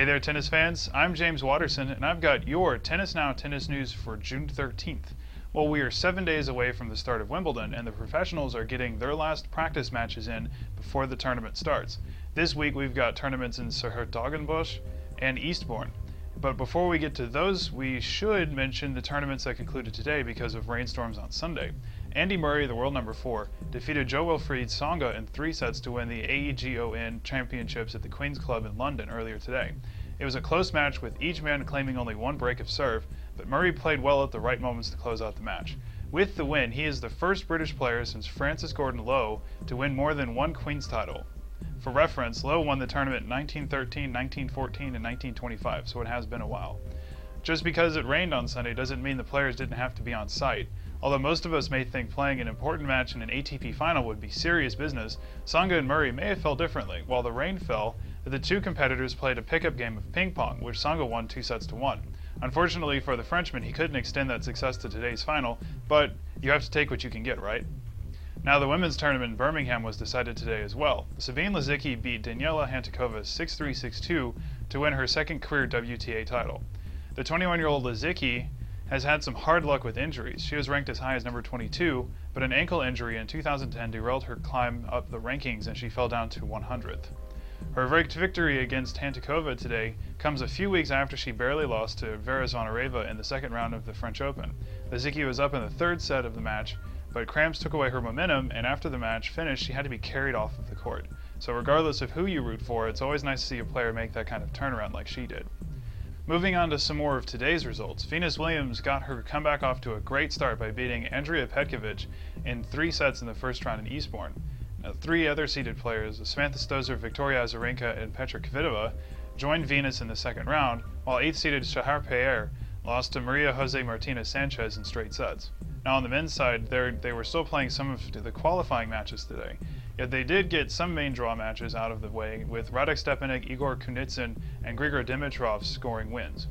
Hey there, tennis fans. I'm James Watterson, and I've got your Tennis Now tennis news for June 13th. Well, we are seven days away from the start of Wimbledon, and the professionals are getting their last practice matches in before the tournament starts. This week, we've got tournaments in 's-Hertogenbosch and Eastbourne. But before we get to those, we should mention the tournaments that concluded today because of rainstorms on Sunday. Andy Murray, the world number four, defeated Jo-Wilfried Tsonga in three sets to win the AEGON Championships at the Queen's Club in London earlier today. It was a close match with each man claiming only one break of serve, but Murray played well at the right moments to close out the match. With the win, he is the first British player since Francis Gordon Lowe to win more than one Queen's title. For reference, Lowe won the tournament in 1913, 1914, and 1925, so it has been a while. Just because it rained on Sunday doesn't mean the players didn't have to be on site. Although most of us may think playing an important match in an ATP final would be serious business, Tsonga and Murray may have felt differently. While the rain fell, the two competitors played a pickup game of ping pong, which Tsonga won two sets to one. Unfortunately for the Frenchman, he couldn't extend that success to today's final, but you have to take what you can get, right? Now, the women's tournament in Birmingham was decided today as well. Sabine Lisicki beat Daniela Hantuchova 6-3, 6-2 to win her second career WTA title. The 21-year-old Lisicki has had some hard luck with injuries. She was ranked as high as number 22, but an ankle injury in 2010 derailed her climb up the rankings and she fell down to 100th. Her victory against Hantuchova today comes a few weeks after she barely lost to Vera Zvonareva in the second round of the French Open. Lisicki was up in the third set of the match but cramps took away her momentum, and after the match finished, she had to be carried off of the court. So, regardless of who you root for, it's always nice to see a player make that kind of turnaround like she did. Moving on to some more of today's results, Venus Williams got her comeback off to a great start by beating Andrea Petkovic in three sets in the first round in Eastbourne. Now, three other seeded players, Samantha Stosur, Victoria Azarenka, and Petra Kvitova, joined Venus in the second round, while eighth seeded Shahar Peer lost to Maria Jose Martinez Sanchez in straight sets. Now on the men's side, they were still playing some of the qualifying matches today. Yet they did get some main draw matches out of the way, with Radek Stepanek, Igor Kunitsin, and Grigor Dimitrov scoring wins.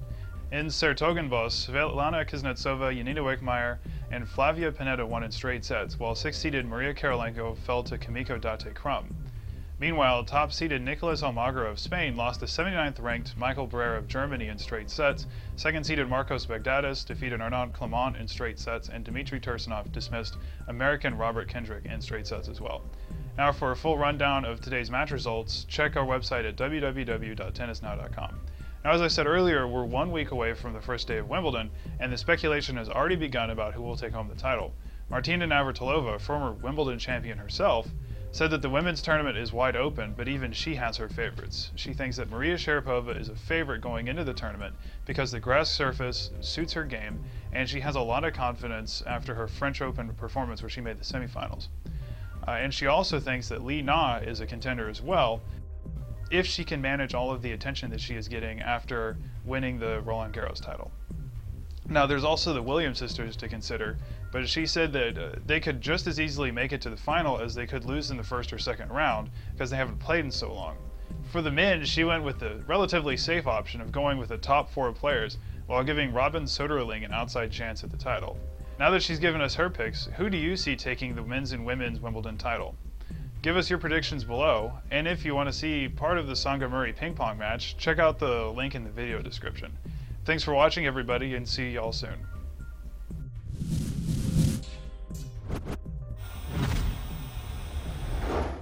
In 's-Hertogenbosch, Svetlana Kuznetsova, Yanina Wickmeyer, and Flavia Pennetta won in straight sets, while six-seeded Maria Kirilenko fell to Kimiko Date Krum. Meanwhile, top seeded Nicolas Almagro of Spain lost to 79th ranked Michael Berrer of Germany in straight sets. Second seeded Marcos Baghdatis defeated Arnaud Clement in straight sets, and Dmitry Tursunov dismissed American Robert Kendrick in straight sets as well. Now, for a full rundown of today's match results, check our website at www.tennisnow.com. Now, as I said earlier, we're one week away from the first day of Wimbledon, and the speculation has already begun about who will take home the title. Martina Navratilova, former Wimbledon champion herself, said that the women's tournament is wide open, but even she has her favorites. She thinks that Maria Sharapova is a favorite going into the tournament because the grass surface suits her game, and she has a lot of confidence after her French Open performance where she made the semifinals. Uh, and she also thinks that Li Na is a contender as well, if she can manage all of the attention that she is getting after winning the Roland Garros title. Now, there's also the Williams sisters to consider, but she said that uh, they could just as easily make it to the final as they could lose in the first or second round because they haven't played in so long. For the men, she went with the relatively safe option of going with the top four players while giving Robin Soderling an outside chance at the title. Now that she's given us her picks, who do you see taking the men's and women's Wimbledon title? Give us your predictions below, and if you want to see part of the Tsonga Murray ping pong match, check out the link in the video description. Thanks for watching, everybody, and see y'all soon.